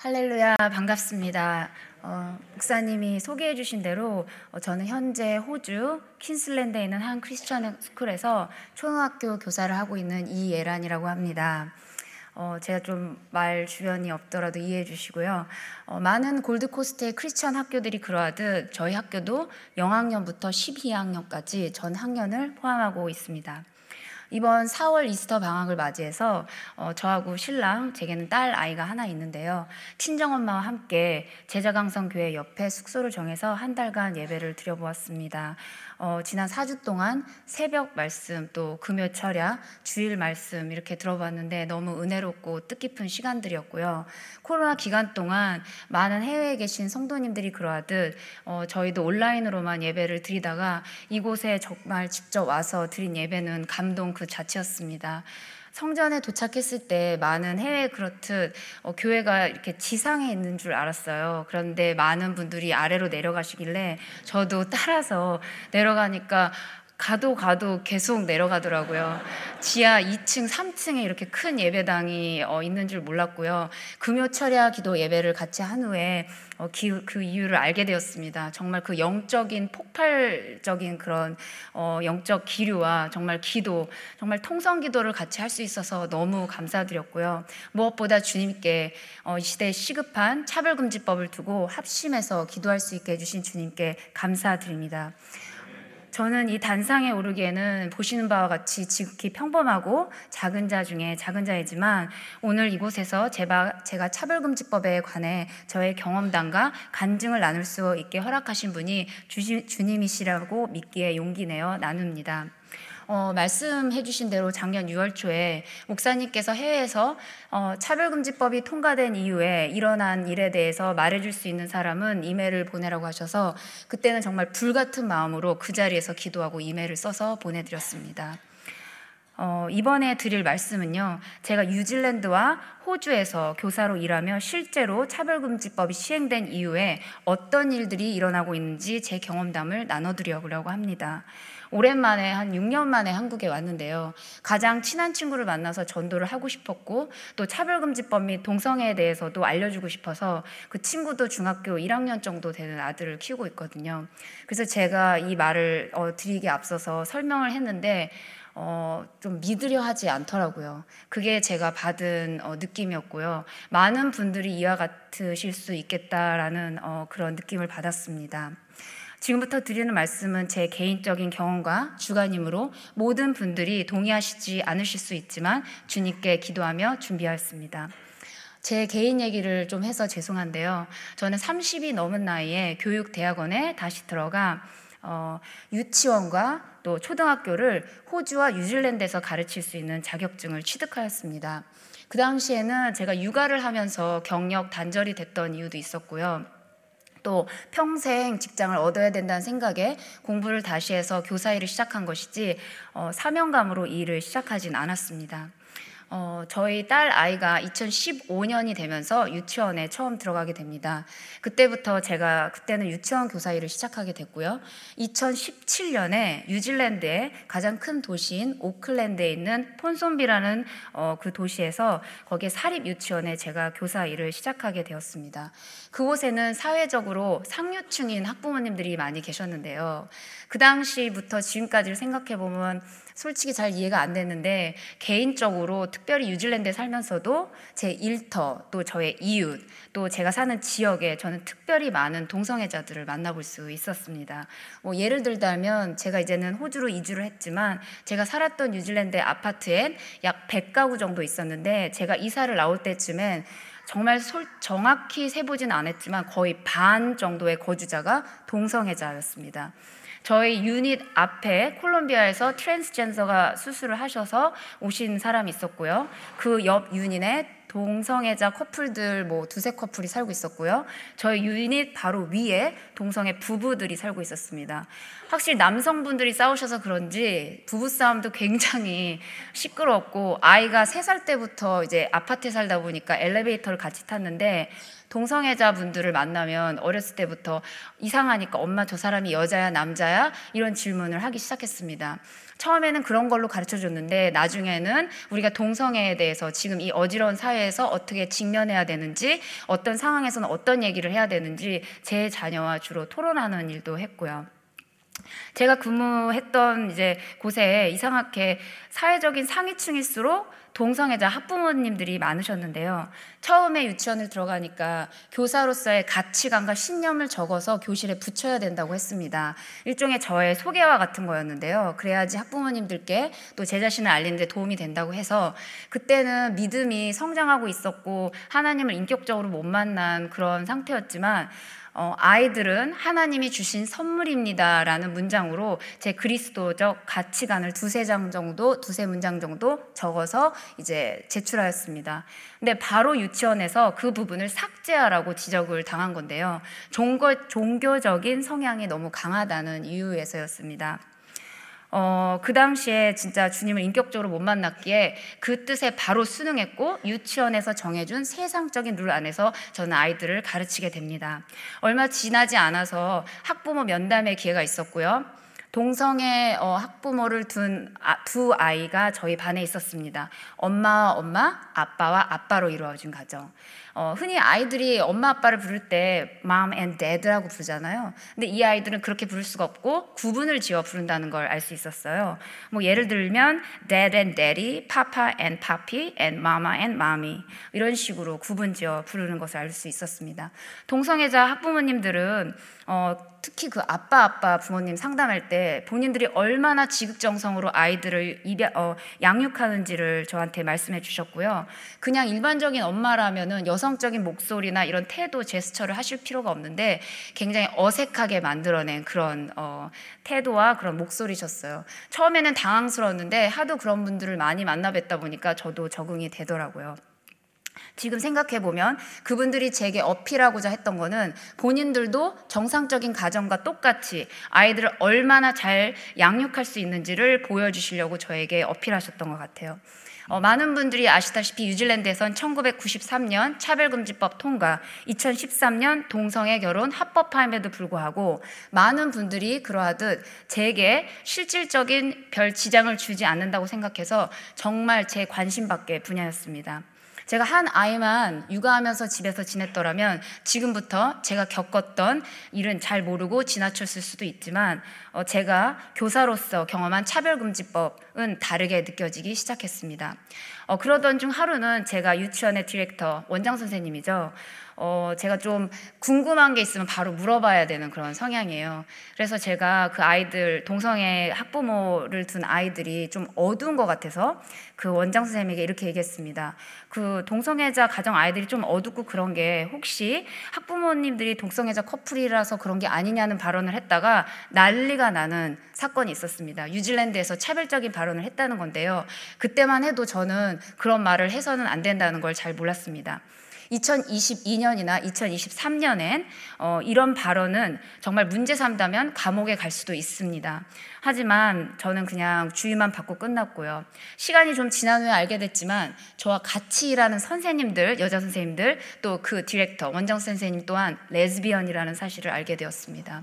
할렐루야 반갑습니다. 어, 목사님이 소개해 주신 대로 어, 저는 현재 호주 퀸슬랜드에 있는 한 크리스천 스쿨에서 초등학교 교사를 하고 있는 이예란이라고 합니다. 어, 제가 좀 말 주변이 없더라도 이해해 주시고요. 어, 많은 골드코스트의 크리스천 학교들이 그러하듯 저희 학교도 영학년부터 12학년까지 전 학년을 포함하고 있습니다. 이번 4월 이스터 방학을 맞이해서 어, 저하고 신랑, 제게는 딸 아이가 하나 있는데요. 친정 엄마와 함께 제자강성 교회 옆에 숙소를 정해서 한 달간 예배를 드려보았습니다. 어, 지난 4주 동안 새벽 말씀 또 금요 철야 주일 말씀 이렇게 들어봤는데 너무 은혜롭고 뜻깊은 시간들이었고요. 코로나 기간 동안 많은 해외에 계신 성도님들이 그러하듯 어, 저희도 온라인으로만 예배를 드리다가 이곳에 정말 직접 와서 드린 예배는 감동 그 자체였습니다. 성전에 도착했을 때 많은 해외 그렇듯 어, 교회가 이렇게 지상에 있는 줄 알았어요. 그런데 많은 분들이 아래로 내려가시길래 저도 따라서 내려가니까 가도 가도 계속 내려가더라고요. 지하 2층, 3층에 이렇게 큰 예배당이 어, 있는 줄 몰랐고요. 금요 철야 기도 예배를 같이 한 후에 어, 그 이유를 알게 되었습니다. 정말 그 영적인 폭발적인 그런 어, 영적 기류와 정말 기도, 정말 통성 기도를 같이 할 수 있어서 너무 감사드렸고요. 무엇보다 주님께 이 시대에 시급한 차별금지법을 두고 합심해서 기도할 수 있게 해주신 주님께 감사드립니다. 저는 이 단상에 오르기에는 보시는 바와 같이 지극히 평범하고 작은 자 중에 작은 자이지만 오늘 이곳에서 제가, 차별금지법에 관해 저의 경험담과 간증을 나눌 수 있게 허락하신 분이 주님이시라고 믿기에 용기 내어 나눕니다. 어, 말씀해 주신 대로 작년 6월 초에 목사님께서 해외에서 어, 차별금지법이 통과된 이후에 일어난 일에 대해서 말해줄 수 있는 사람은 이메일을 보내라고 하셔서 그때는 정말 불 같은 마음으로 그 자리에서 기도하고 이메일을 써서 보내드렸습니다. 어, 이번에 드릴 말씀은요, 제가 뉴질랜드와 호주에서 교사로 일하며 실제로 차별금지법이 시행된 이후에 어떤 일들이 일어나고 있는지 제 경험담을 나눠드리려고 합니다. 오랜만에 한 6년 만에 한국에 왔는데요. 가장 친한 친구를 만나서 전도를 하고 싶었고 또 차별금지법 및 동성애에 대해서도 알려주고 싶어서 그 친구도 중학교 1학년 정도 되는 아들을 키우고 있거든요. 그래서 제가 이 말을 어, 드리기 앞서서 설명을 했는데 어, 좀 믿으려 하지 않더라고요. 그게 제가 받은 어, 느낌이었고요. 많은 분들이 이와 같으실 수 있겠다라는 어, 그런 느낌을 받았습니다. 지금부터 드리는 말씀은 제 개인적인 경험과 주관임으로 모든 분들이 동의하시지 않으실 수 있지만 주님께 기도하며 준비하였습니다. 제 개인 얘기를 좀 해서 죄송한데요. 저는 30이 넘은 나이에 교육대학원에 다시 들어가 어, 유치원과 또 초등학교를 호주와 뉴질랜드에서 가르칠 수 있는 자격증을 취득하였습니다. 그 당시에는 제가 육아를 하면서 경력 단절이 됐던 이유도 있었고요. 또 평생 직장을 얻어야 된다는 생각에 공부를 다시 해서 교사 일을 시작한 것이지 어, 사명감으로 이 일을 시작하진 않았습니다. 어, 저희 딸 아이가 2015년이 되면서 유치원에 처음 들어가게 됩니다. 그때부터 제가 그때는 유치원 교사 일을 시작하게 됐고요. 2017년에 뉴질랜드의 가장 큰 도시인 오클랜드에 있는 폰손비라는 어, 그 도시에서 거기에 사립 유치원에 제가 교사 일을 시작하게 되었습니다. 그곳에는 사회적으로 상류층인 학부모님들이 많이 계셨는데요. 그 당시부터 지금까지를 생각해 보면 솔직히 잘 이해가 안 됐는데 개인적으로 특별히 뉴질랜드에 살면서도 제 일터 또 저의 이웃 또 제가 사는 지역에 저는 특별히 많은 동성애자들을 만나볼 수 있었습니다. 뭐 예를 들자면 제가 이제는 호주로 이주를 했지만 제가 살았던 뉴질랜드 아파트엔 약 100가구 정도 있었는데 제가 이사를 나올 때쯤엔 정말 정확히 세보진 않았지만 거의 반 정도의 거주자가 동성애자였습니다. 저희 유닛 앞에 콜롬비아에서 트랜스젠더가 수술을 하셔서 오신 사람이 있었고요. 그 옆 유닛에 동성애자 커플들 뭐 두세 커플이 살고 있었고요. 저희 유닛 바로 위에 동성애 부부들이 살고 있었습니다. 확실히 남성분들이 싸우셔서 그런지 부부싸움도 굉장히 시끄럽고 아이가 세 살 때부터 이제 아파트에 살다 보니까 엘리베이터를 같이 탔는데 동성애자 분들을 만나면 어렸을 때부터 이상하니까 엄마 저 사람이 여자야 남자야 이런 질문을 하기 시작했습니다. 처음에는 그런 걸로 가르쳐 줬는데 나중에는 우리가 동성애에 대해서 지금 이 어지러운 사회 사회에서 어떻게 직면해야 되는지, 어떤 상황에서는 어떤 얘기를 해야 되는지 제 자녀와 주로 토론하는 일도 했고요. 제가 근무했던 이제 곳에 이상하게 사회적인 상위층일수록 동성애자 학부모님들이 많으셨는데요. 처음에 유치원을 들어가니까 교사로서의 가치관과 신념을 적어서 교실에 붙여야 된다고 했습니다. 일종의 저의 소개와 같은 거였는데요. 그래야지 학부모님들께 또 제 자신을 알리는데 도움이 된다고 해서 그때는 믿음이 성장하고 있었고 하나님을 인격적으로 못 만난 그런 상태였지만 어, 아이들은 하나님이 주신 선물입니다라는 문장으로 제 그리스도적 가치관을 두세 장 정도, 두세 문장 정도 적어서 이제 제출하였습니다. 근데 바로 유치원에서 그 부분을 삭제하라고 지적을 당한 건데요. 종교, 종교적인 성향이 너무 강하다는 이유에서였습니다. 어, 그 당시에 진짜 주님을 인격적으로 못 만났기에 그 뜻에 바로 순응했고 유치원에서 정해준 세상적인 룰 안에서 저는 아이들을 가르치게 됩니다. 얼마 지나지 않아서 학부모 면담의 기회가 있었고요. 동성애 어, 학부모를 둔 두 아, 아이가 저희 반에 있었습니다. 엄마와 엄마, 아빠와 아빠로 이루어진 가정. 어, 흔히 아이들이 엄마 아빠를 부를 때 mom and dad라고 부르잖아요. 근데 이 아이들은 그렇게 부를 수가 없고 구분을 지어 부른다는 걸 알 수 있었어요. 뭐 예를 들면 dad and daddy, papa and papi, and mama and mommy 이런 식으로 구분 지어 부르는 것을 알 수 있었습니다. 동성애자 학부모님들은 어, 특히 그 아빠 아빠 부모님 상담할 때 본인들이 얼마나 지극정성으로 아이들을 입야, 어, 양육하는지를 저한테 말씀해 주셨고요. 그냥 일반적인 엄마라면은 여성 적인 목소리나 이런 태도 제스처를 하실 필요가 없는데 굉장히 어색하게 만들어낸 그런 어, 태도와 그런 목소리셨어요. 처음에는 당황스러웠는데 하도 그런 분들을 많이 만나 뵙다 보니까 저도 적응이 되더라고요. 지금 생각해 보면 그분들이 제게 어필하고자 했던 거는 본인들도 정상적인 가정과 똑같이 아이들을 얼마나 잘 양육할 수 있는지를 보여주시려고 저에게 어필하셨던 것 같아요. 어, 많은 분들이 아시다시피 뉴질랜드에선 1993년 차별금지법 통과, 2013년 동성애 결혼 합법화임에도 불구하고 많은 분들이 그러하듯 제게 실질적인 별 지장을 주지 않는다고 생각해서 정말 제 관심 밖의 분야였습니다. 제가 한 아이만 육아하면서 집에서 지냈더라면 지금부터 제가 겪었던 일은 잘 모르고 지나쳤을 수도 있지만 어, 제가 교사로서 경험한 차별금지법은 다르게 느껴지기 시작했습니다. 어, 그러던 중 하루는 제가 유치원의 디렉터 원장 선생님이죠. 어, 제가 좀 궁금한 게 있으면 바로 물어봐야 되는 그런 성향이에요. 그래서 제가 그 아이들, 동성애 학부모를 둔 아이들이 좀 어두운 것 같아서 그 원장 선생님에게 이렇게 얘기했습니다. 그 동성애자 가정 아이들이 좀 어둡고 그런 게 혹시 학부모님들이 동성애자 커플이라서 그런 게 아니냐는 발언을 했다가 난리가 나는 사건이 있었습니다. 뉴질랜드에서 차별적인 발언을 했다는 건데요. 그때만 해도 저는 그런 말을 해서는 안 된다는 걸 잘 몰랐습니다. 2022년이나 2023년엔 어, 이런 발언은 정말 문제 삼다면 감옥에 갈 수도 있습니다. 하지만 저는 그냥 주의만 받고 끝났고요. 시간이 좀 지난 후에 알게 됐지만 저와 같이 일하는 선생님들, 여자 선생님들, 또 그 디렉터, 원장 선생님 또한 레즈비언이라는 사실을 알게 되었습니다.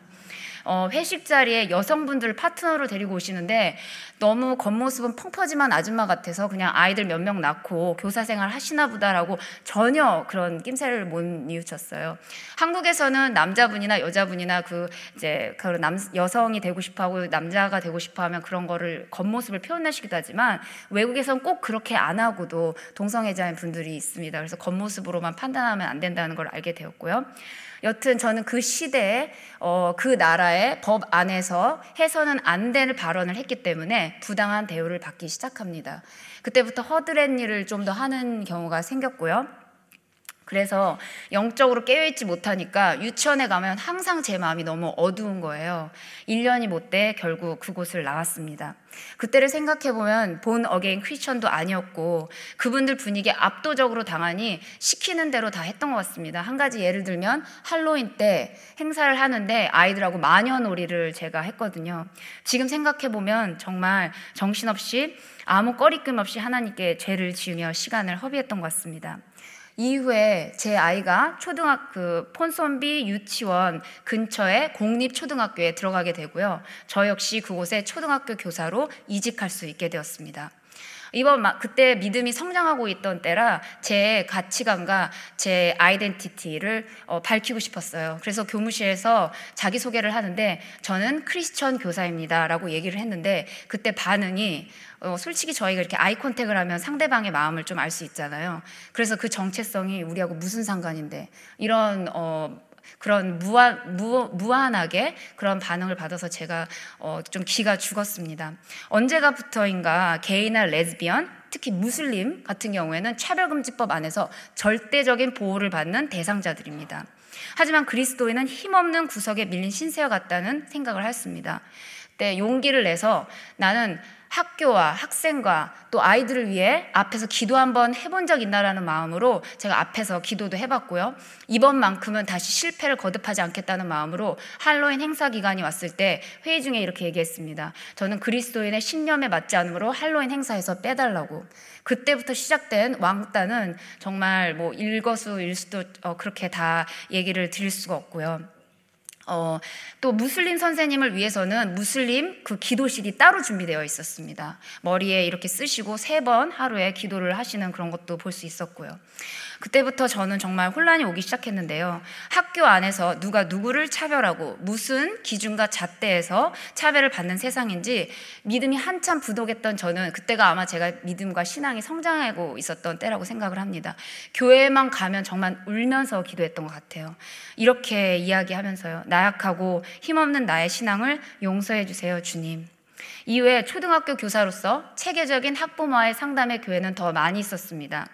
어, 회식 자리에 여성분들 파트너로 데리고 오시는데 너무 겉모습은 펑퍼짐한 아줌마 같아서 그냥 아이들 몇 명 낳고 교사 생활 하시나 보다라고 전혀 그런 낌새를 못 눈치챘어요. 한국에서는 남자분이나 여자분이나 그 이제 그런 남 여성이 되고 싶어하고 남자가 되고 싶어하면 그런 거를 겉모습을 표현하시기도 하지만 외국에서는 꼭 그렇게 안 하고도 동성애자인 분들이 있습니다. 그래서 겉모습으로만 판단하면 안 된다는 걸 알게 되었고요. 여튼 저는 그 시대에 어, 그 나라의 법 안에서 해서는 안될 발언을 했기 때문에 부당한 대우를 받기 시작합니다. 그때부터 허드렛 일을 좀 더 하는 경우가 생겼고요. 그래서 영적으로 깨어있지 못하니까 유치원에 가면 항상 제 마음이 너무 어두운 거예요. 1년이 못 돼 결국 그곳을 나왔습니다. 그때를 생각해보면 born again 크리스천도 아니었고 그분들 분위기에 압도적으로 당하니 시키는 대로 다 했던 것 같습니다. 한 가지 예를 들면 할로윈 때 행사를 하는데 아이들하고 마녀놀이를 제가 했거든요. 지금 생각해보면 정말 정신없이 아무 거리낌 없이 하나님께 죄를 지으며 시간을 허비했던 것 같습니다. 이후에 제 아이가 초등학교 그 폰손비 유치원 근처에 공립 초등학교에 들어가게 되고요. 저 역시 그곳에 초등학교 교사로 이직할 수 있게 되었습니다. 이번 막 그때 믿음이 성장하고 있던 때라 제 가치관과 제 아이덴티티를 어, 밝히고 싶었어요. 그래서 교무실에서 자기 소개를 하는데 저는 크리스천 교사입니다라고 얘기를 했는데 그때 반응이 어, 솔직히 저희가 이렇게 아이 컨택을 하면 상대방의 마음을 좀 알 수 있잖아요. 그래서 그 정체성이 우리하고 무슨 상관인데 이런 어, 그런 무한, 무, 무한하게 그런 반응을 받아서 제가 어, 좀 기가 죽었습니다. 언제가부터인가 게이나 레즈비언, 특히 무슬림 같은 경우에는 차별금지법 안에서 절대적인 보호를 받는 대상자들입니다. 하지만 그리스도인은 힘없는 구석에 밀린 신세와 같다는 생각을 했습니다. 때 용기를 내서 나는 학교와 학생과 또 아이들을 위해 앞에서 기도 한번 해본 적 있나라는 마음으로 제가 앞에서 기도도 해봤고요. 이번만큼은 다시 실패를 거듭하지 않겠다는 마음으로 할로윈 행사 기간이 왔을 때 회의 중에 이렇게 얘기했습니다. 저는 그리스도인의 신념에 맞지 않으므로 할로윈 행사에서 빼달라고. 그때부터 시작된 왕따는 정말 뭐 일거수 일수도 어, 그렇게 다 얘기를 드릴 수가 없고요. 어, 또 무슬림 선생님을 위해서는 무슬림 그 기도실이 따로 준비되어 있었습니다. 머리에 이렇게 쓰시고 세 번 하루에 기도를 하시는 그런 것도 볼 수 있었고요. 그때부터 저는 정말 혼란이 오기 시작했는데요. 학교 안에서 누가 누구를 차별하고 무슨 기준과 잣대에서 차별을 받는 세상인지 믿음이 한참 부족했던 저는 그때가 아마 제가 믿음과 신앙이 성장하고 있었던 때라고 생각을 합니다. 교회만 가면 정말 울면서 기도했던 것 같아요. 이렇게 이야기하면서요. 나약하고 힘없는 나의 신앙을 용서해 주세요, 주님. 이후에 초등학교 교사로서 체계적인 학부모와의 상담의 교회는 더 많이 있었습니다.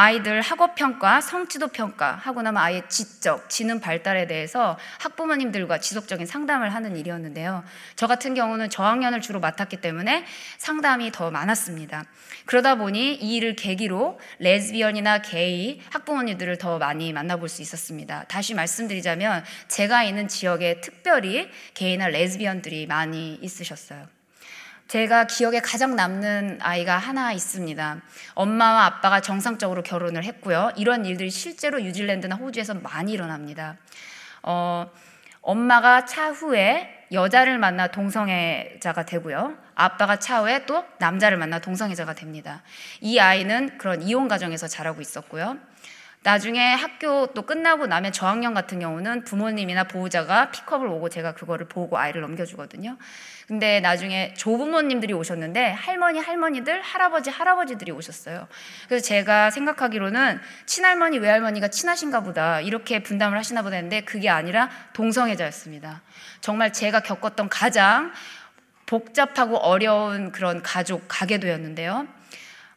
아이들 학업 평가, 성취도 평가 하고 나면 아예 지적, 지능 발달에 대해서 학부모님들과 지속적인 상담을 하는 일이었는데요. 저 같은 경우는 저학년을 주로 맡았기 때문에 상담이 더 많았습니다. 그러다 보니 이 일을 계기로 레즈비언이나 게이 학부모님들을 더 많이 만나볼 수 있었습니다. 다시 말씀드리자면 제가 있는 지역에 특별히 게이나 레즈비언들이 많이 있으셨어요. 제가 기억에 가장 남는 아이가 하나 있습니다. 엄마와 아빠가 정상적으로 결혼을 했고요. 이런 일들이 실제로 뉴질랜드나 호주에서 많이 일어납니다. 어, 엄마가 차후에 여자를 만나 동성애자가 되고요. 아빠가 차후에 또 남자를 만나 동성애자가 됩니다. 이 아이는 그런 이혼 가정에서 자라고 있었고요. 나중에 학교 또 끝나고 나면 저학년 같은 경우는 부모님이나 보호자가 픽업을 오고 제가 그거를 보고 아이를 넘겨주거든요. 근데 나중에 조부모님들이 오셨는데 할머니, 할머니들, 할아버지, 할아버지들이 오셨어요. 그래서 제가 생각하기로는 친할머니, 외할머니가 친하신가 보다 이렇게 분담을 하시나 보다 했는데 그게 아니라 동성애자였습니다. 정말 제가 겪었던 가장 복잡하고 어려운 그런 가족 가계도였는데요.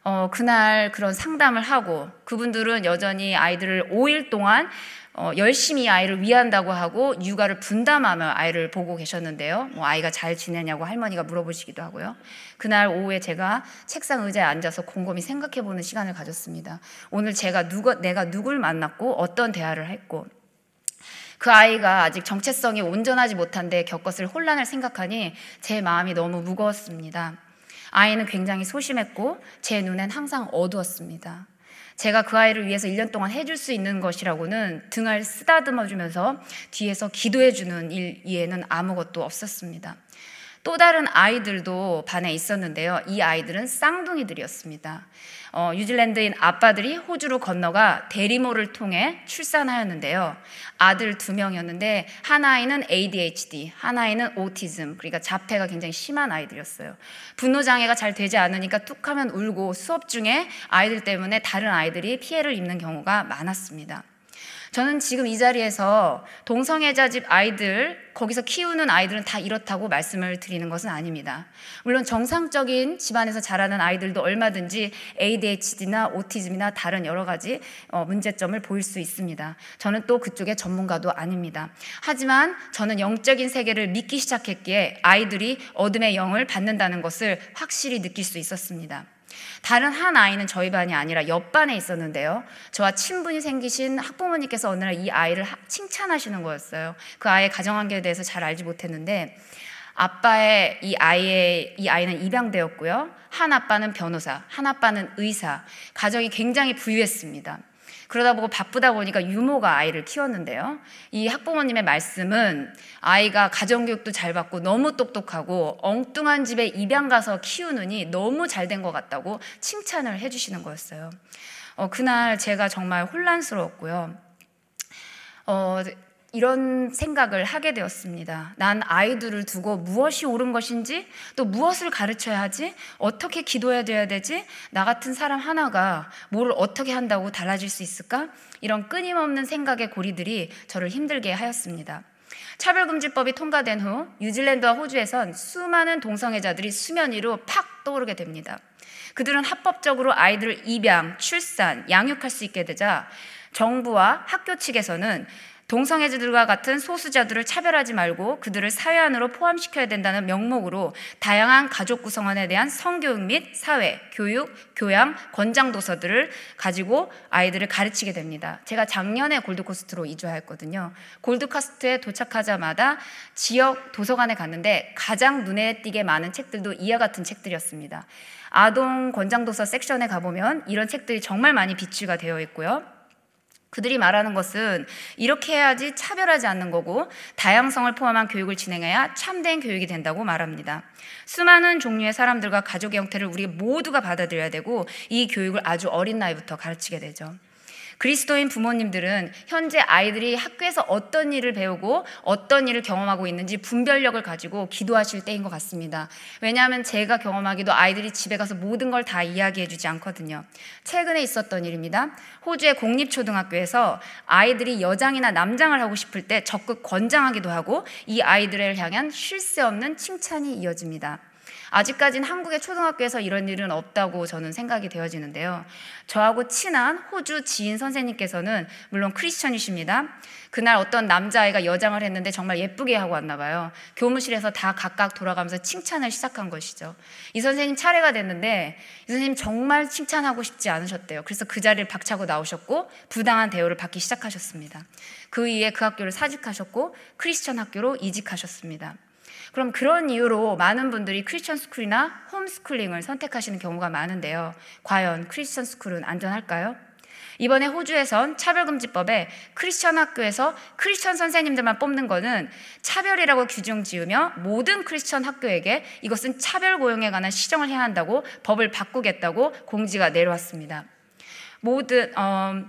어, 그날 그런 상담을 하고 그분들은 여전히 아이들을 5일 동안 어, 열심히 아이를 위한다고 하고 육아를 분담하며 아이를 보고 계셨는데요. 뭐 아이가 잘 지내냐고 할머니가 물어보시기도 하고요. 그날 오후에 제가 책상 의자에 앉아서 곰곰이 생각해 보는 시간을 가졌습니다. 오늘 제가 누가 내가 누굴 만났고 어떤 대화를 했고 그 아이가 아직 정체성이 온전하지 못한데 겪었을 혼란을 생각하니 제 마음이 너무 무거웠습니다. 아이는 굉장히 소심했고 제 눈엔 항상 어두웠습니다. 제가 그 아이를 위해서 1년 동안 해줄 수 있는 것이라고는 등을 쓰다듬어 주면서 뒤에서 기도해 주는 일 이에는 아무것도 없었습니다. 또 다른 아이들도 반에 있었는데요. 이 아이들은 쌍둥이들이었습니다. 어, 뉴질랜드인 아빠들이 호주로 건너가 대리모를 통해 출산하였는데요. 아들 두 명이었는데 하나아이는 ADHD, 하나아이는 오티즘, 그러니까 자폐가 굉장히 심한 아이들이었어요. 분노 장애가 잘 되지 않으니까 툭하면 울고 수업 중에 아이들 때문에 다른 아이들이 피해를 입는 경우가 많았습니다. 저는 지금 이 자리에서 동성애자 집 아이들, 거기서 키우는 아이들은 다 이렇다고 말씀을 드리는 것은 아닙니다. 물론 정상적인 집안에서 자라는 아이들도 얼마든지 ADHD나 오티즘이나 다른 여러 가지 어, 문제점을 보일 수 있습니다. 저는 또 그쪽의 전문가도 아닙니다. 하지만 저는 영적인 세계를 믿기 시작했기에 아이들이 어둠의 영을 받는다는 것을 확실히 느낄 수 있었습니다. 다른 한 아이는 저희 반이 아니라 옆반에 있었는데요. 저와 친분이 생기신 학부모님께서 어느 날 이 아이를 칭찬하시는 거였어요. 그 아이의 가정관계에 대해서 잘 알지 못했는데 아빠의 이 아이의 이 아이는 입양되었고요. 한 아빠는 변호사, 한 아빠는 의사. 가정이 굉장히 부유했습니다. 그러다 보고 바쁘다 보니까 유모가 아이를 키웠는데요. 이 학부모님의 말씀은 아이가 가정교육도 잘 받고 너무 똑똑하고 엉뚱한 집에 입양 가서 키우느니 너무 잘 된 것 같다고 칭찬을 해주시는 거였어요. 어, 그날 제가 정말 혼란스러웠고요. 어, 이런 생각을 하게 되었습니다. 난 아이들을 두고 무엇이 옳은 것인지 또 무엇을 가르쳐야 하지? 어떻게 기도해야 돼야 되지? 나 같은 사람 하나가 뭘 어떻게 한다고 달라질 수 있을까? 이런 끊임없는 생각의 고리들이 저를 힘들게 하였습니다. 차별금지법이 통과된 후 뉴질랜드와 호주에선 수많은 동성애자들이 수면 위로 팍 떠오르게 됩니다. 그들은 합법적으로 아이들을 입양, 출산, 양육할 수 있게 되자 정부와 학교 측에서는 동성애자들과 같은 소수자들을 차별하지 말고 그들을 사회 안으로 포함시켜야 된다는 명목으로 다양한 가족 구성원에 대한 성교육 및 사회, 교육, 교양, 권장 도서들을 가지고 아이들을 가르치게 됩니다. 제가 작년에 골드코스트로 이주하였거든요. 골드코스트에 도착하자마자 지역 도서관에 갔는데 가장 눈에 띄게 많은 책들도 이와 같은 책들이었습니다. 아동 권장 도서 섹션에 가보면 이런 책들이 정말 많이 비치가 되어 있고요. 그들이 말하는 것은 이렇게 해야지 차별하지 않는 거고 다양성을 포함한 교육을 진행해야 참된 교육이 된다고 말합니다. 수많은 종류의 사람들과 가족의 형태를 우리 모두가 받아들여야 되고 이 교육을 아주 어린 나이부터 가르치게 되죠. 그리스도인 부모님들은 현재 아이들이 학교에서 어떤 일을 배우고 어떤 일을 경험하고 있는지 분별력을 가지고 기도하실 때인 것 같습니다. 왜냐하면 제가 경험하기도 아이들이 집에 가서 모든 걸 다 이야기해 주지 않거든요. 최근에 있었던 일입니다. 호주의 공립초등학교에서 아이들이 여장이나 남장을 하고 싶을 때 적극 권장하기도 하고 이 아이들을 향한 쉴 새 없는 칭찬이 이어집니다. 아직까지는 한국의 초등학교에서 이런 일은 없다고 저는 생각이 되어지는데요. 저하고 친한 호주 지인 선생님께서는 물론 크리스천이십니다. 그날 어떤 남자아이가 여장을 했는데 정말 예쁘게 하고 왔나 봐요. 교무실에서 다 각각 돌아가면서 칭찬을 시작한 것이죠. 이 선생님 차례가 됐는데 이 선생님 정말 칭찬하고 싶지 않으셨대요. 그래서 그 자리를 박차고 나오셨고 부당한 대우를 받기 시작하셨습니다. 그 이후에 그 학교를 사직하셨고 크리스천 학교로 이직하셨습니다. 그럼 그런 이유로 많은 분들이 크리스천 스쿨이나 홈스쿨링을 선택하시는 경우가 많은데요. 과연 크리스천 스쿨은 안전할까요? 이번에 호주에선 차별금지법에 크리스천 학교에서 크리스천 선생님들만 뽑는 것은 차별이라고 규정 지으며 모든 크리스천 학교에게 이것은 차별 고용에 관한 시정을 해야 한다고 법을 바꾸겠다고 공지가 내려왔습니다. 모든 어,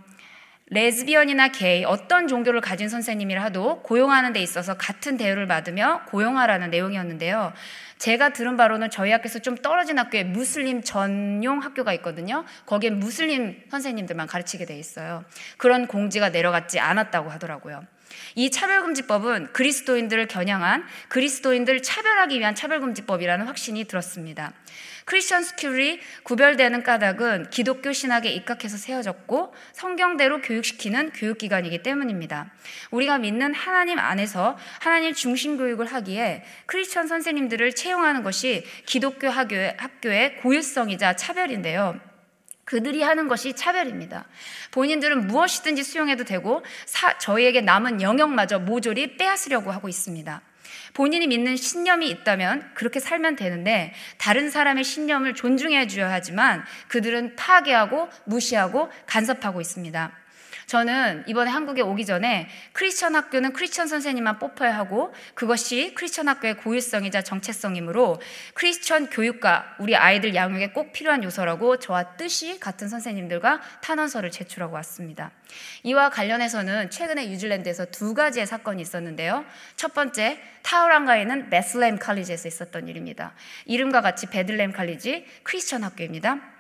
레즈비언이나 게이 어떤 종교를 가진 선생님이라 도 고용하는 데 있어서 같은 대우를 받으며 고용하라는 내용이었는데요. 제가 들은 바로는 저희 학교에서 좀 떨어진 학교에 무슬림 전용 학교가 있거든요. 거기에 무슬림 선생님들만 가르치게 돼 있어요. 그런 공지가 내려갔지 않았다고 하더라고요. 이 차별금지법은 그리스도인들을 겨냥한 그리스도인들을 차별하기 위한 차별금지법이라는 확신이 들었습니다. 크리스천 스쿨이 구별되는 까닭은 기독교 신학에 입각해서 세워졌고 성경대로 교육시키는 교육기관이기 때문입니다. 우리가 믿는 하나님 안에서 하나님 중심 교육을 하기에 크리스천 선생님들을 채용하는 것이 기독교 학교의, 학교의 고유성이자 차별인데요. 그들이 하는 것이 차별입니다. 본인들은 무엇이든지 수용해도 되고 사, 저희에게 남은 영역마저 모조리 빼앗으려고 하고 있습니다. 본인이 믿는 신념이 있다면 그렇게 살면 되는데 다른 사람의 신념을 존중해 줘야 하지만 그들은 파괴하고 무시하고 간섭하고 있습니다. 저는 이번에 한국에 오기 전에 크리스천 학교는 크리스천 선생님만 뽑혀야 하고 그것이 크리스천 학교의 고유성이자 정체성이므로 크리스천 교육과 우리 아이들 양육에 꼭 필요한 요소라고 저와 뜻이 같은 선생님들과 탄원서를 제출하고 왔습니다. 이와 관련해서는 최근에 뉴질랜드에서 두 가지의 사건이 있었는데요. 첫 번째, 타우랑가에 있는 베들렘 칼리지에서 있었던 일입니다. 이름과 같이 베들렘 칼리지 크리스천 학교입니다.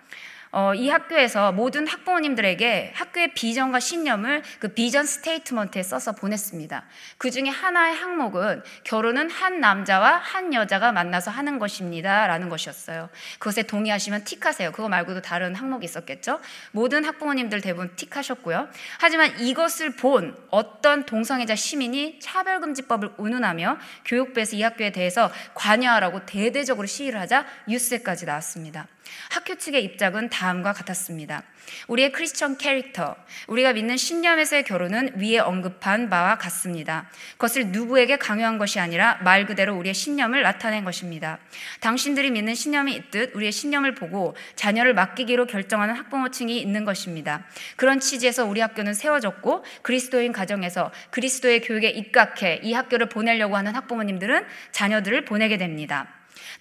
어, 이 학교에서 모든 학부모님들에게 학교의 비전과 신념을 그 vision statement에 써서 보냈습니다. 그 중에 하나의 항목은 결혼은 한 남자와 한 여자가 만나서 하는 것입니다. 라는 것이었어요. 그것에 동의하시면 틱하세요. 그거 말고도 다른 항목이 있었겠죠? 모든 학부모님들 대부분 틱하셨고요. 하지만 이것을 본 어떤 동성애자 시민이 차별금지법을 운운하며 교육부에서 이 학교에 대해서 관여하라고 대대적으로 시위를 하자 뉴스에까지 나왔습니다. 학교 측의 입장은 다음과 같았습니다. 우리의 크리스천 캐릭터, 우리가 믿는 신념에서의 결혼은 위에 언급한 바와 같습니다. 그것을 누구에게 강요한 것이 아니라 말 그대로 우리의 신념을 나타낸 것입니다. 당신들이 믿는 신념이 있듯 우리의 신념을 보고 자녀를 맡기기로 결정하는 학부모층이 있는 것입니다. 그런 취지에서 우리 학교는 세워졌고 그리스도인 가정에서 그리스도의 교육에 입각해 이 학교를 보내려고 하는 학부모님들은 자녀들을 보내게 됩니다.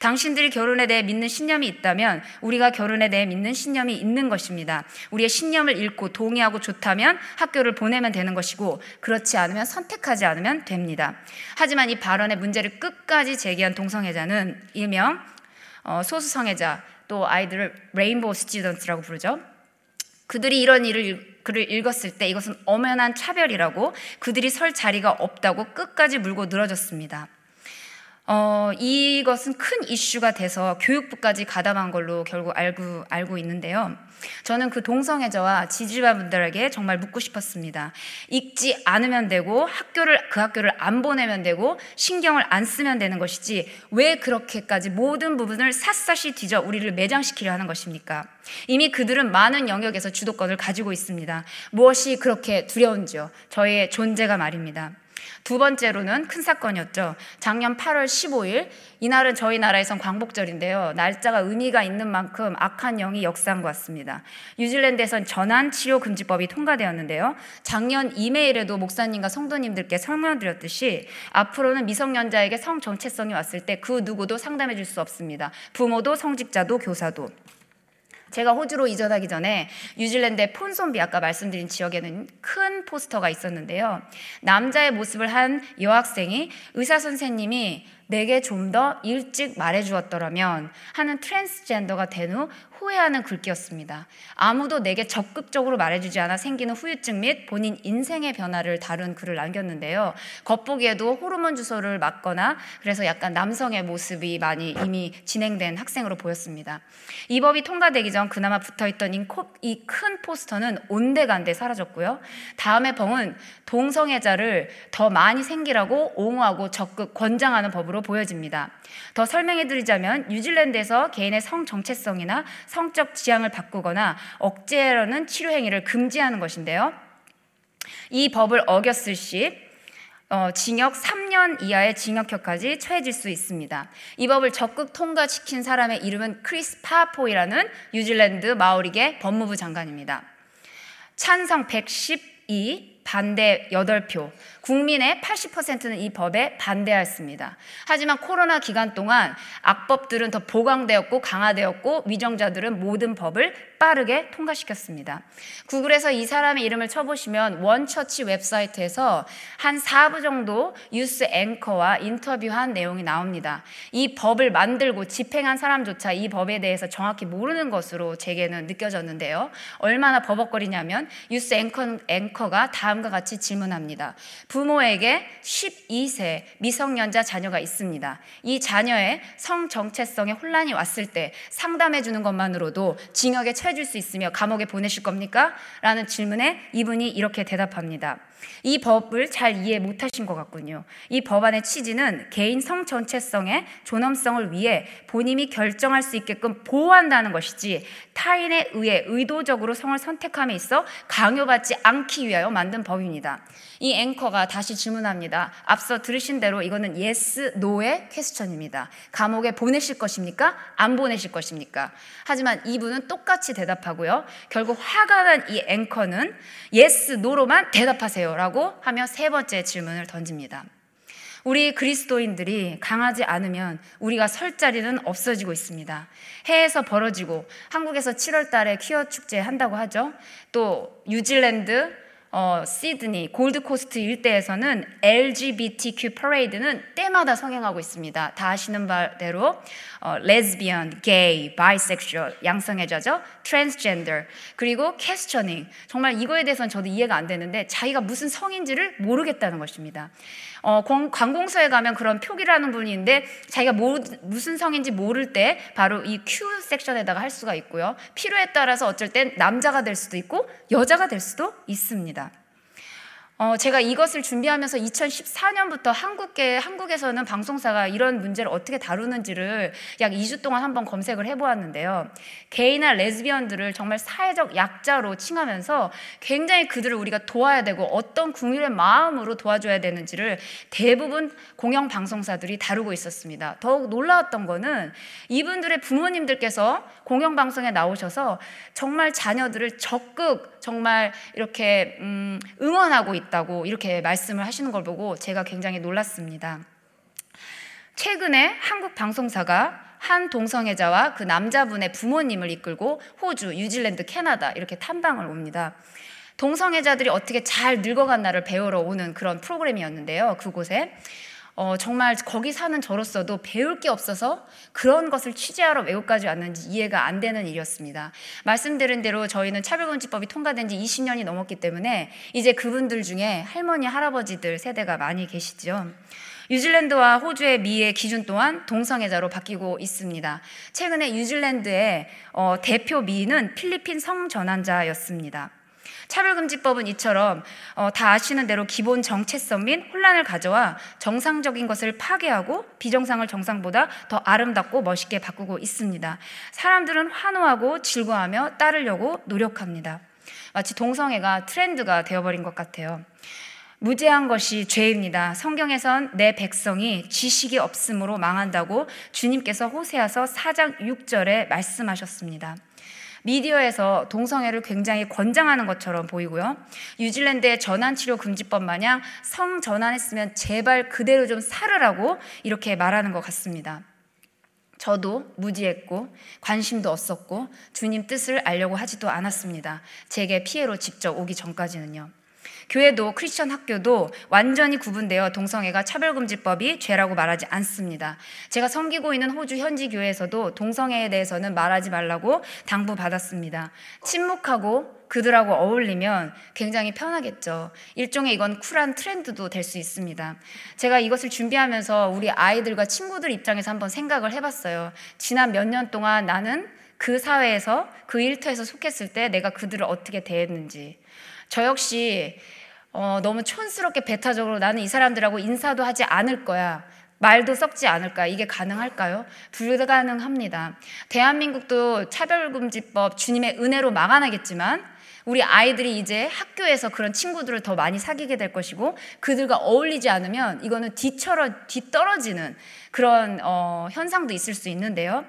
당신들이 결혼에 대해 믿는 신념이 있다면 우리가 결혼에 대해 믿는 신념이 있는 것입니다. 우리의 신념을 읽고 동의하고 좋다면 학교를 보내면 되는 것이고 그렇지 않으면 선택하지 않으면 됩니다. 하지만 이 발언의 문제를 끝까지 제기한 동성애자는 일명 어, 소수 성애자 또 아이들을 rainbow student라고 부르죠. 그들이 이런 일을 글을 읽었을 때 이것은 엄연한 차별이라고 그들이 설 자리가 없다고 끝까지 물고 늘어졌습니다. 어, 이것은 큰 이슈가 돼서 교육부까지 가담한 걸로 결국 알고, 알고 있는데요. 저는 그 동성애자와 지지자 분들에게 정말 묻고 싶었습니다. 읽지 않으면 되고 학교를 그 학교를 안 보내면 되고 신경을 안 쓰면 되는 것이지 왜 그렇게까지 모든 부분을 샅샅이 뒤져 우리를 매장시키려 하는 것입니까? 이미 그들은 많은 영역에서 주도권을 가지고 있습니다. 무엇이 그렇게 두려운지요? 저희의 존재가 말입니다. 두 번째로는 큰 사건이었죠. 작년 8월 15일 이날은 저희 나라에선 광복절인데요. 날짜가 의미가 있는 만큼 악한 영이 역사한 것 같습니다. 뉴질랜드에선 전환 치료 금지법이 통과되었는데요. 작년 이메일에도 목사님과 성도님들께 설명드렸듯이 앞으로는 미성년자에게 성 정체성이 왔을 때 그 누구도 상담해 줄 수 없습니다. 부모도 성직자도 교사도. 제가 호주로 이전하기 전에 뉴질랜드의 폰손비 아까 말씀드린 지역에는 큰 포스터가 있었는데요. 남자의 모습을 한 여학생이 의사 선생님이 내게 좀 더 일찍 말해 주었더라면 하는 트랜스젠더가 된 후 후회하는 글귀였습니다. 아무도 내게 적극적으로 말해주지 않아 생기는 후유증 및 본인 인생의 변화를 다룬 글을 남겼는데요. 겉보기에도 호르몬 주소를 맞거나 그래서 약간 남성의 모습이 많이 이미 진행된 학생으로 보였습니다. 이 법이 통과되기 전 그나마 붙어있던 이 큰 포스터는 온데간데 사라졌고요. 다음에 법은 동성애자를 더 많이 생기라고 옹호하고 적극 권장하는 법으로 보여집니다. 더 설명해 드리자면 뉴질랜드에서 개인의 성 정체성이나 성적 지향을 바꾸거나 억제하려는 치료 행위를 금지하는 것인데요. 이 법을 어겼을 시 어, 징역 3년 이하의 징역형까지 처해질 수 있습니다. 이 법을 적극 통과시킨 사람의 이름은 크리스 파포이라는 뉴질랜드 마오리계 법무부 장관입니다. 찬성 112, 반대 8표, 국민의 80%는 이 법에 반대하였습니다. 하지만 코로나 기간 동안 악법들은 더 보강되었고 강화되었고 위정자들은 모든 법을 빠르게 통과시켰습니다. 구글에서 이 사람의 이름을 쳐보시면 원처치 웹사이트에서 한 4부 정도 뉴스 앵커와 인터뷰한 내용이 나옵니다. 이 법을 만들고 집행한 사람조차 이 법에 대해서 정확히 모르는 것으로 제게는 느껴졌는데요. 얼마나 버벅거리냐면 뉴스 앵커, 앵커가 다음과 같이 질문합니다. 부모에게 12세 미성년자 자녀가 있습니다. 이 자녀의 성 정체성에 혼란이 왔을 때 상담해 주는 것만으로도 징역에 처해질 수 있으며 감옥에 보내실 겁니까? 라는 질문에 이분이 이렇게 대답합니다. 이 법을 잘 이해 못하신 것 같군요. 이 법안의 취지는 개인 성 전체성의 존엄성을 위해 본인이 결정할 수 있게끔 보호한다는 것이지 타인에 의해 의도적으로 성을 선택함에 있어 강요받지 않기 위하여 만든 법입니다. 이 앵커가 다시 질문합니다. 앞서 들으신 대로 이거는 yes, no의 question입니다. 감옥에 보내실 것입니까? 안 보내실 것입니까? 하지만 이분은 똑같이 대답하고요. 결국 화가 난 이 앵커는 yes, no로만 대답하세요. 라고 하며 세 번째 질문을 던집니다. 우리 그리스도인들이 강하지 않으면 우리가 설 자리는 없어지고 있습니다. 해에서 벌어지고 한국에서 7월 달에 퀴어 축제 한다고 하죠. 또 뉴질랜드 어, 시드니, 골드코스트 일대에서는 LGBTQ 퍼레이드는 때마다 성행하고 있습니다. 다 아시는 바대로 어, 레즈비언, 게이, bisexual, 양성애자죠, 트랜스젠더, 그리고 questioning. 정말 이거에 대해서는 저도 이해가 안 되는데 자기가 무슨 성인지를 모르겠다는 것입니다. 어, 관공서에 가면 그런 표기하는 부분이 있는데 자기가 뭐, 무슨 성인지 모를 때 바로 이 Q 섹션에다가 할 수가 있고요. 필요에 따라서 어쩔 땐 남자가 될 수도 있고 여자가 될 수도 있습니다. 어, 제가 이것을 준비하면서 2014년부터 한국계, 한국에서는 방송사가 이런 문제를 어떻게 다루는지를 약 2주 동안 한번 검색을 해보았는데요. 게이나 레즈비언들을 정말 사회적 약자로 칭하면서 굉장히 그들을 우리가 도와야 되고 어떤 국민의 마음으로 도와줘야 되는지를 대부분 공영 방송사들이 다루고 있었습니다. 더욱 놀라웠던 거는 이분들의 부모님들께서 공영 방송에 나오셔서 정말 자녀들을 적극 정말 이렇게 음, 응원하고 있다 고 이렇게 말씀을 하시는 걸 보고 제가 굉장히 놀랐습니다. 최근에 한국 방송사가 한 동성애자와 그 남자분의 부모님을 이끌고 호주, 뉴질랜드, 캐나다 이렇게 탐방을 옵니다. 동성애자들이 어떻게 잘 늙어간 나를 배우러 오는 그런 프로그램이었는데요. 그곳에 어, 정말 거기 사는 저로서도 배울 게 없어서 그런 것을 취재하러 외국까지 왔는지 이해가 안 되는 일이었습니다. 말씀드린 대로 저희는 차별금지법이 통과된 지 20년이 넘었기 때문에 이제 그분들 중에 할머니, 할아버지들 세대가 많이 계시죠. 뉴질랜드와 호주의 미의 기준 또한 동성애자로 바뀌고 있습니다. 최근에 뉴질랜드의 어, 대표 미는 필리핀 성전환자였습니다. 차별금지법은 이처럼 어, 다 아시는 대로 기본 정체성 및 혼란을 가져와 정상적인 것을 파괴하고 비정상을 정상보다 더 아름답고 멋있게 바꾸고 있습니다. 사람들은 환호하고 즐거워하며 따르려고 노력합니다. 마치 동성애가 트렌드가 되어버린 것 같아요. 무죄한 것이 죄입니다. 성경에선 내 백성이 지식이 없으므로 망한다고 주님께서 호세아서 4장 6절에 말씀하셨습니다. 미디어에서 동성애를 굉장히 권장하는 것처럼 보이고요. 뉴질랜드의 전환치료 금지법 마냥 성 전환했으면 제발 그대로 좀 살으라고 이렇게 말하는 것 같습니다. 저도 무지했고 관심도 없었고 주님 뜻을 알려고 하지도 않았습니다. 제게 피해로 직접 오기 전까지는요. 교회도 크리스천 학교도 완전히 구분되어 동성애가 차별금지법이 죄라고 말하지 않습니다. 제가 섬기고 있는 호주 현지 교회에서도 동성애에 대해서는 말하지 말라고 당부받았습니다. 침묵하고 그들하고 어울리면 굉장히 편하겠죠. 일종의 이건 쿨한 트렌드도 될 수 있습니다. 제가 이것을 준비하면서 우리 아이들과 친구들 입장에서 한번 생각을 해봤어요. 지난 몇 년 동안 나는 그 사회에서 그 일터에서 속했을 때 내가 그들을 어떻게 대했는지. 저 역시 어, 너무 촌스럽게 배타적으로 나는 이 사람들하고 인사도 하지 않을 거야. 말도 썩지 않을까? 이게 가능할까요? 불가능합니다. 대한민국도 차별금지법 주님의 은혜로 막아나겠지만 우리 아이들이 이제 학교에서 그런 친구들을 더 많이 사귀게 될 것이고 그들과 어울리지 않으면 이거는 뒤처러 뒤떨어지는 그런 어, 현상도 있을 수 있는데요.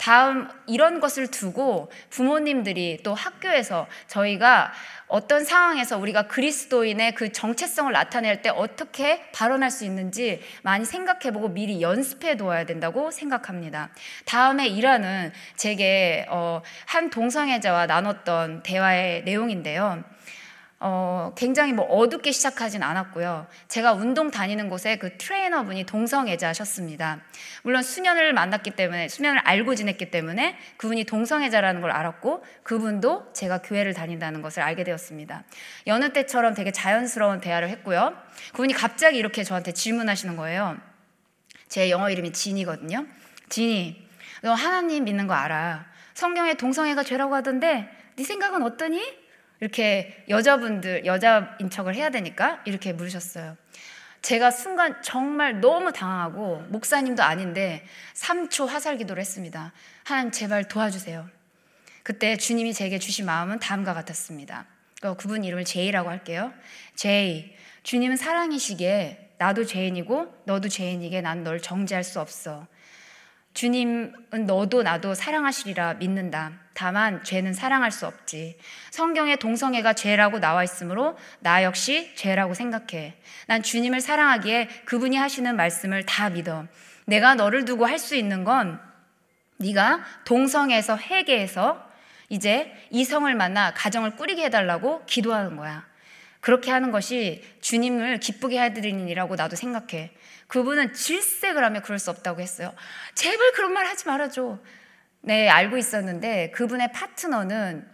다음 이런 것을 두고 부모님들이 또 학교에서 저희가 어떤 상황에서 우리가 그리스도인의 그 정체성을 나타낼 때 어떻게 발언할 수 있는지 많이 생각해보고 미리 연습해 두어야 된다고 생각합니다. 다음에 일하는 제게 어, 한 동성애자와 나눴던 대화의 내용인데요. 어, 굉장히 뭐 어둡게 시작하진 않았고요. 제가 운동 다니는 곳에 그 트레이너분이 동성애자셨습니다. 물론 수년을 만났기 때문에, 수년을 알고 지냈기 때문에 그분이 동성애자라는 걸 알았고 그분도 제가 교회를 다닌다는 것을 알게 되었습니다. 여느 때처럼 되게 자연스러운 대화를 했고요. 그분이 갑자기 이렇게 저한테 질문하시는 거예요. 제 영어 이름이 진이거든요. 진이, 너 하나님 믿는 거 알아. 성경에 동성애가 죄라고 하던데 네 생각은 어떠니? 이렇게 여자분들, 여자인 척을 해야 되니까 이렇게 물으셨어요. 제가 순간 정말 너무 당황하고 목사님도 아닌데 3초 화살 기도를 했습니다. 하나님 제발 도와주세요. 그때 주님이 제게 주신 마음은 다음과 같았습니다. 그분 이름을 제이라고 할게요. 제이, 주님은 사랑이시기에 나도 죄인이고 너도 죄인이기에 난 널 정죄할 수 없어. 주님은 너도 나도 사랑하시리라 믿는다. 다만 죄는 사랑할 수 없지. 성경에 동성애가 죄라고 나와 있으므로 나 역시 죄라고 생각해. 난 주님을 사랑하기에 그분이 하시는 말씀을 다 믿어. 내가 너를 두고 할 수 있는 건 네가 동성애에서 회개해서 이제 이성을 만나 가정을 꾸리게 해달라고 기도하는 거야. 그렇게 하는 것이 주님을 기쁘게 해드리는 일이라고 나도 생각해. 그분은 질색을 하며 그럴 수 없다고 했어요. 제발 그런 말 하지 말아줘. 네, 알고 있었는데 그분의 파트너는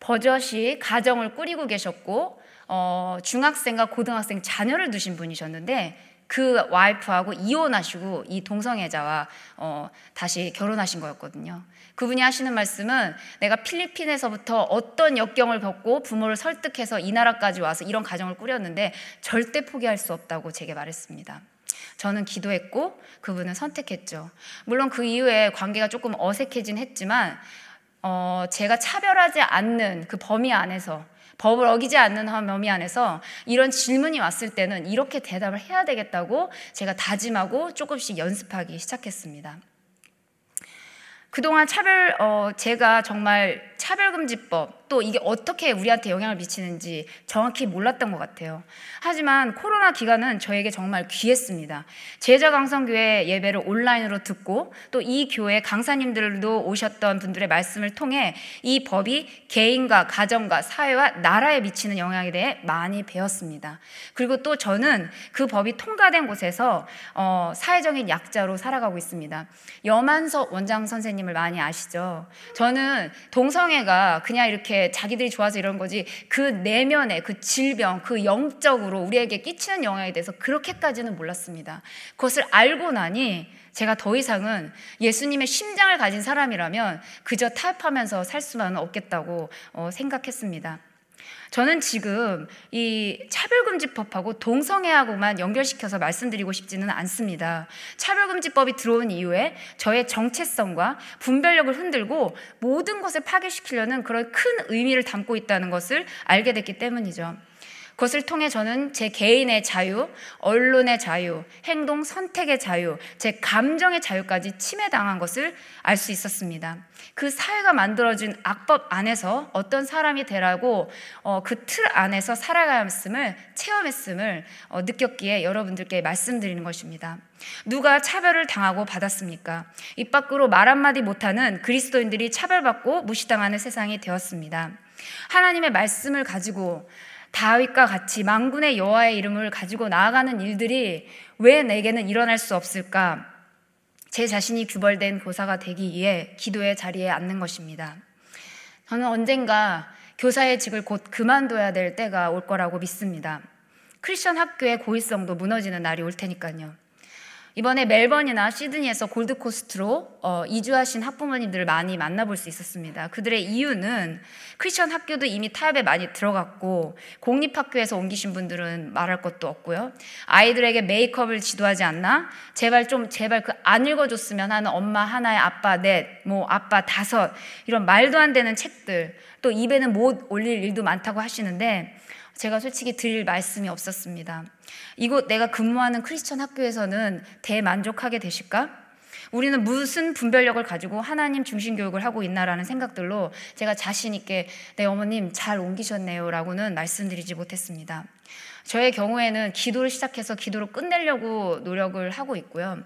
버젓이 가정을 꾸리고 계셨고 어, 중학생과 고등학생 자녀를 두신 분이셨는데 그 와이프하고 이혼하시고 이 동성애자와 어, 다시 결혼하신 거였거든요. 그분이 하시는 말씀은 내가 필리핀에서부터 어떤 역경을 겪고 부모를 설득해서 이 나라까지 와서 이런 가정을 꾸렸는데 절대 포기할 수 없다고 제게 말했습니다. 저는 기도했고 그분은 선택했죠. 물론 그 이후에 관계가 조금 어색해진 했지만 어, 제가 차별하지 않는 그 범위 안에서 법을 어기지 않는 범위 안에서 이런 질문이 왔을 때는 이렇게 대답을 해야 되겠다고 제가 다짐하고 조금씩 연습하기 시작했습니다. 그동안 차별, 어, 제가 정말 차별금지법, 또 이게 어떻게 우리한테 영향을 미치는지 정확히 몰랐던 것 같아요. 하지만 코로나 기간은 저에게 정말 귀했습니다. 제자 강성교회 예배를 온라인으로 듣고 또 이 교회 강사님들도 오셨던 분들의 말씀을 통해 이 법이 개인과 가정과 사회와 나라에 미치는 영향에 대해 많이 배웠습니다. 그리고 또 저는 그 법이 통과된 곳에서 어, 사회적인 약자로 살아가고 있습니다. 여만석 원장 선생님을 많이 아시죠? 저는 동성 애가 그냥 이렇게 자기들이 좋아서 이런 거지 그 내면의 그 질병, 그 영적으로 우리에게 끼치는 영향에 대해서 그렇게까지는 몰랐습니다. 그것을 알고 나니 제가 더 이상은 예수님의 심장을 가진 사람이라면 그저 타협하면서 살 수만은 없겠다고 어, 생각했습니다. 저는 지금 이 차별금지법하고 동성애하고만 연결시켜서 말씀드리고 싶지는 않습니다. 차별금지법이 들어온 이후에 저의 정체성과 분별력을 흔들고 모든 것을 파괴시키려는 그런 큰 의미를 담고 있다는 것을 알게 됐기 때문이죠. 그것을 통해 저는 제 개인의 자유, 언론의 자유, 행동 선택의 자유, 제 감정의 자유까지 침해당한 것을 알 수 있었습니다. 그 사회가 만들어진 악법 안에서 어떤 사람이 되라고 어, 그틀 안에서 살아가야 했음을 체험했음을 어, 느꼈기에 여러분들께 말씀드리는 것입니다. 누가 차별을 당하고 받았습니까? 입 밖으로 말 한마디 못하는 그리스도인들이 차별받고 무시당하는 세상이 되었습니다. 하나님의 말씀을 가지고 다윗과 같이 망군의 여호와의 이름을 가지고 나아가는 일들이 왜 내게는 일어날 수 없을까? 제 자신이 규벌된 교사가 되기 위해 기도의 자리에 앉는 것입니다. 저는 언젠가 교사의 직을 곧 그만둬야 될 때가 올 거라고 믿습니다. 크리스천 학교의 고의성도 무너지는 날이 올 테니까요. 이번에 멜번이나 시드니에서 골드코스트로 어, 이주하신 학부모님들을 많이 만나볼 수 있었습니다. 그들의 이유는 크리스천 학교도 이미 타협에 많이 들어갔고 공립학교에서 옮기신 분들은 말할 것도 없고요. 아이들에게 메이크업을 지도하지 않나? 제발 좀 제발 그 안 읽어줬으면 하는 엄마 하나에 아빠 넷, 뭐 아빠 다섯 이런 말도 안 되는 책들 또 입에는 못 올릴 일도 많다고 하시는데 제가 솔직히 드릴 말씀이 없었습니다. 이곳 내가 근무하는 크리스천 학교에서는 대만족하게 되실까? 우리는 무슨 분별력을 가지고 하나님 중심 교육을 하고 있나라는 생각들로 제가 자신 있게 네 어머님 잘 옮기셨네요라고는 말씀드리지 못했습니다. 저의 경우에는 기도를 시작해서 기도로 끝내려고 노력을 하고 있고요.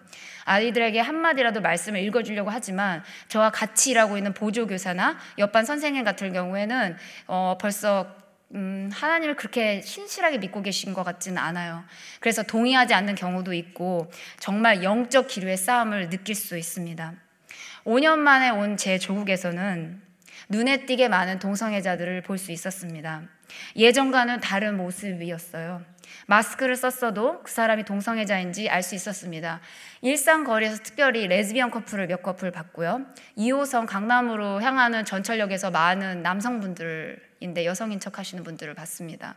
아이들에게 한마디라도 말씀을 읽어주려고 하지만 저와 같이 일하고 있는 보조교사나 옆반 선생님 같은 경우에는 어, 벌써 음, 하나님을 그렇게 신실하게 믿고 계신 것 같지는 않아요. 그래서 동의하지 않는 경우도 있고 정말 영적 기류의 싸움을 느낄 수 있습니다. 5년 만에 온 제 조국에서는 눈에 띄게 많은 동성애자들을 볼 수 있었습니다. 예전과는 다른 모습이었어요. 마스크를 썼어도 그 사람이 동성애자인지 알 수 있었습니다. 일상 거리에서 특별히 레즈비언 커플을 몇 커플 봤고요. 2호선 강남으로 향하는 전철역에서 많은 남성분들인데 여성인 척 하시는 분들을 봤습니다.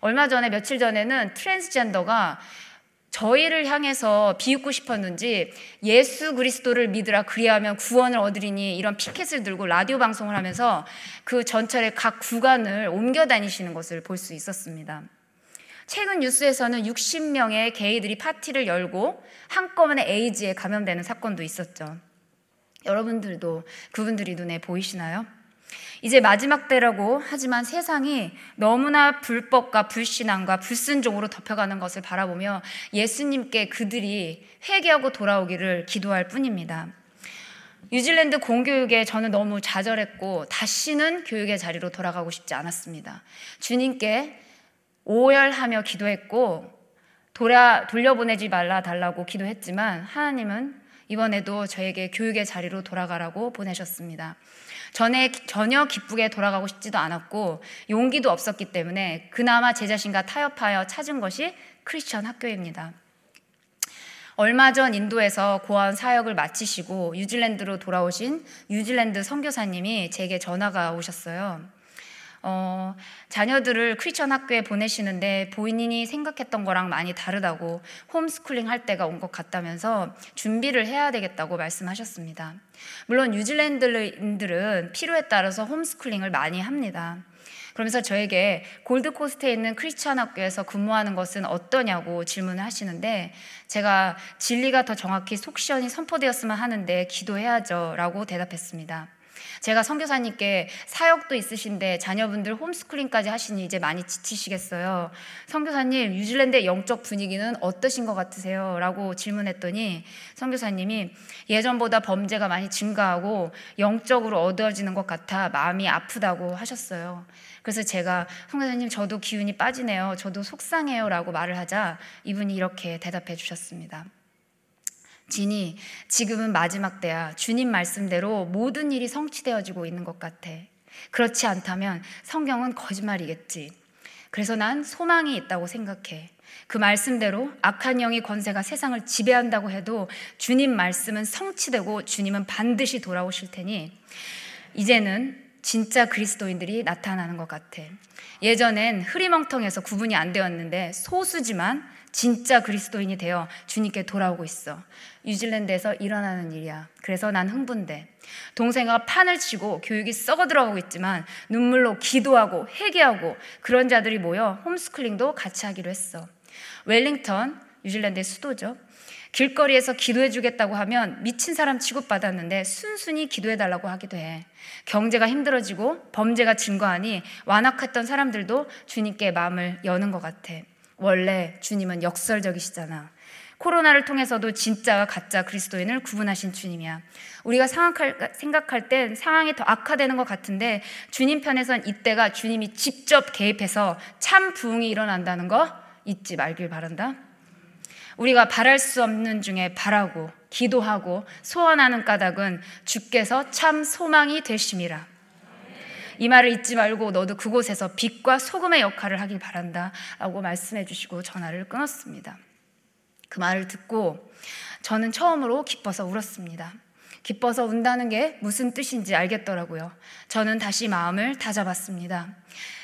얼마 전에 며칠 전에는 트랜스젠더가 저희를 향해서 비웃고 싶었는지 예수 그리스도를 믿으라 그리하면 구원을 얻으리니 이런 피켓을 들고 라디오 방송을 하면서 그 전철의 각 구간을 옮겨 다니시는 것을 볼 수 있었습니다. 최근 뉴스에서는 60명의 게이들이 파티를 열고 한꺼번에 에이즈에 감염되는 사건도 있었죠. 여러분들도 그분들이 눈에 보이시나요? 이제 마지막 때라고 하지만 세상이 너무나 불법과 불신앙과 불순종으로 덮여가는 것을 바라보며 예수님께 그들이 회개하고 돌아오기를 기도할 뿐입니다. 뉴질랜드 공교육에 저는 너무 좌절했고 다시는 교육의 자리로 돌아가고 싶지 않았습니다. 주님께 오열하며 기도했고 돌아, 돌려보내지 말라 달라고 기도했지만 하나님은 이번에도 저에게 교육의 자리로 돌아가라고 보내셨습니다. 전에 전혀 기쁘게 돌아가고 싶지도 않았고 용기도 없었기 때문에 그나마 제 자신과 타협하여 찾은 것이 크리스천 학교입니다. 얼마 전 인도에서 고아원 사역을 마치시고 뉴질랜드로 돌아오신 뉴질랜드 선교사님이 제게 전화가 오셨어요. 어, 자녀들을 크리스천 학교에 보내시는데 본인이 생각했던 거랑 많이 다르다고 홈스쿨링 할 때가 온 것 같다면서 준비를 해야 되겠다고 말씀하셨습니다. 물론 뉴질랜드인들은 필요에 따라서 홈스쿨링을 많이 합니다. 그러면서 저에게 골드코스트에 있는 크리스천 학교에서 근무하는 것은 어떠냐고 질문을 하시는데 제가 진리가 더 정확히 속시원히 선포되었으면 하는데 기도해야죠 라고 대답했습니다. 제가 선교사님께 사역도 있으신데 자녀분들 홈스쿨링까지 하시니 이제 많이 지치시겠어요. 선교사님, 뉴질랜드의 영적 분위기는 어떠신 것 같으세요? 라고 질문했더니 선교사님이 예전보다 범죄가 많이 증가하고 영적으로 어두워지는 것 같아 마음이 아프다고 하셨어요. 그래서 제가 선교사님 저도 기운이 빠지네요. 저도 속상해요. 라고 말을 하자 이분이 이렇게 대답해 주셨습니다. 진이 지금은 마지막 때야. 주님 말씀대로 모든 일이 성취되어지고 있는 것 같아. 그렇지 않다면 성경은 거짓말이겠지. 그래서 난 소망이 있다고 생각해. 그 말씀대로 악한 영의 권세가 세상을 지배한다고 해도 주님 말씀은 성취되고 주님은 반드시 돌아오실 테니 이제는 진짜 그리스도인들이 나타나는 것 같아. 예전엔 흐리멍텅해서 구분이 안 되었는데 소수지만 진짜 그리스도인이 되어 주님께 돌아오고 있어. 뉴질랜드에서 일어나는 일이야. 그래서 난 흥분돼. 동생과 판을 치고 교육이 썩어 들어가고 있지만 눈물로 기도하고 회개하고 그런 자들이 모여 홈스쿨링도 같이 하기로 했어. 웰링턴, 뉴질랜드의 수도죠. 길거리에서 기도해 주겠다고 하면 미친 사람 취급받았는데 순순히 기도해 달라고 하기도 해. 경제가 힘들어지고 범죄가 증거하니 완악했던 사람들도 주님께 마음을 여는 것 같아. 원래 주님은 역설적이시잖아. 코로나를 통해서도 진짜와 가짜 그리스도인을 구분하신 주님이야. 우리가 생각할, 생각할 땐 상황이 더 악화되는 것 같은데 주님 편에선 이때가 주님이 직접 개입해서 참 부흥이 일어난다는 거 잊지 말길 바란다. 우리가 바랄 수 없는 중에 바라고 기도하고 소원하는 까닭은 주께서 참 소망이 되심이라. 이 말을 잊지 말고 너도 그곳에서 빛과 소금의 역할을 하길 바란다. 라고 말씀해 주시고 전화를 끊었습니다. 그 말을 듣고 저는 처음으로 기뻐서 울었습니다. 기뻐서 운다는 게 무슨 뜻인지 알겠더라고요. 저는 다시 마음을 다잡았습니다.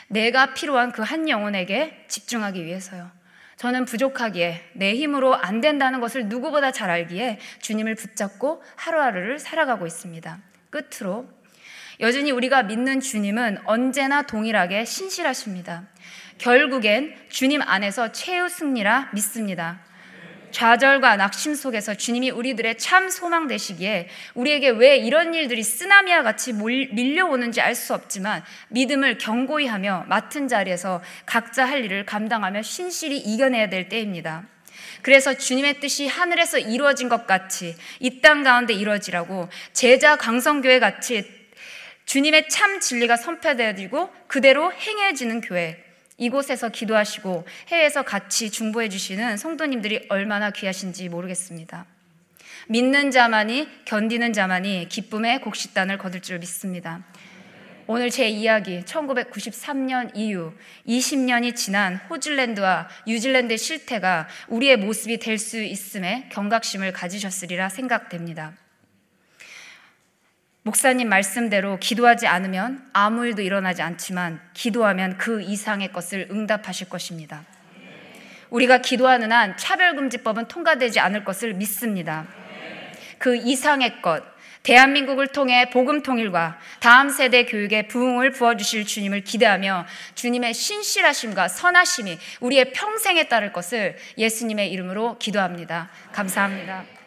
내가 필요한 그 한 영혼에게 집중하기 위해서요. 저는 부족하기에 내 힘으로 안 된다는 것을 누구보다 잘 알기에 주님을 붙잡고 하루하루를 살아가고 있습니다. 끝으로 여전히 우리가 믿는 주님은 언제나 동일하게 신실하십니다. 결국엔 주님 안에서 최후 승리라 믿습니다. 좌절과 낙심 속에서 주님이 우리들의 참 소망 되시기에 우리에게 왜 이런 일들이 쓰나미와 같이 밀려오는지 알 수 없지만 믿음을 견고히 하며 맡은 자리에서 각자 할 일을 감당하며 신실히 이겨내야 될 때입니다. 그래서 주님의 뜻이 하늘에서 이루어진 것 같이 이 땅 가운데 이루어지라고 제자 강성교회 같이 주님의 참 진리가 선포되어지고 그대로 행해지는 교회. 이곳에서 기도하시고 해외에서 같이 중보해 주시는 성도님들이 얼마나 귀하신지 모르겠습니다. 믿는 자만이 견디는 자만이 기쁨의 곡식단을 거둘 줄 믿습니다. 오늘 제 이야기 1993년 이후 20년이 지난 호질랜드와 뉴질랜드의 실태가 우리의 모습이 될 수 있음에 경각심을 가지셨으리라 생각됩니다. 목사님 말씀대로 기도하지 않으면 아무 일도 일어나지 않지만 기도하면 그 이상의 것을 응답하실 것입니다. 우리가 기도하는 한 차별금지법은 통과되지 않을 것을 믿습니다. 그 이상의 것, 대한민국을 통해 복음 통일과 다음 세대 교육에 부흥을 부어주실 주님을 기대하며 주님의 신실하심과 선하심이 우리의 평생에 따를 것을 예수님의 이름으로 기도합니다. 감사합니다.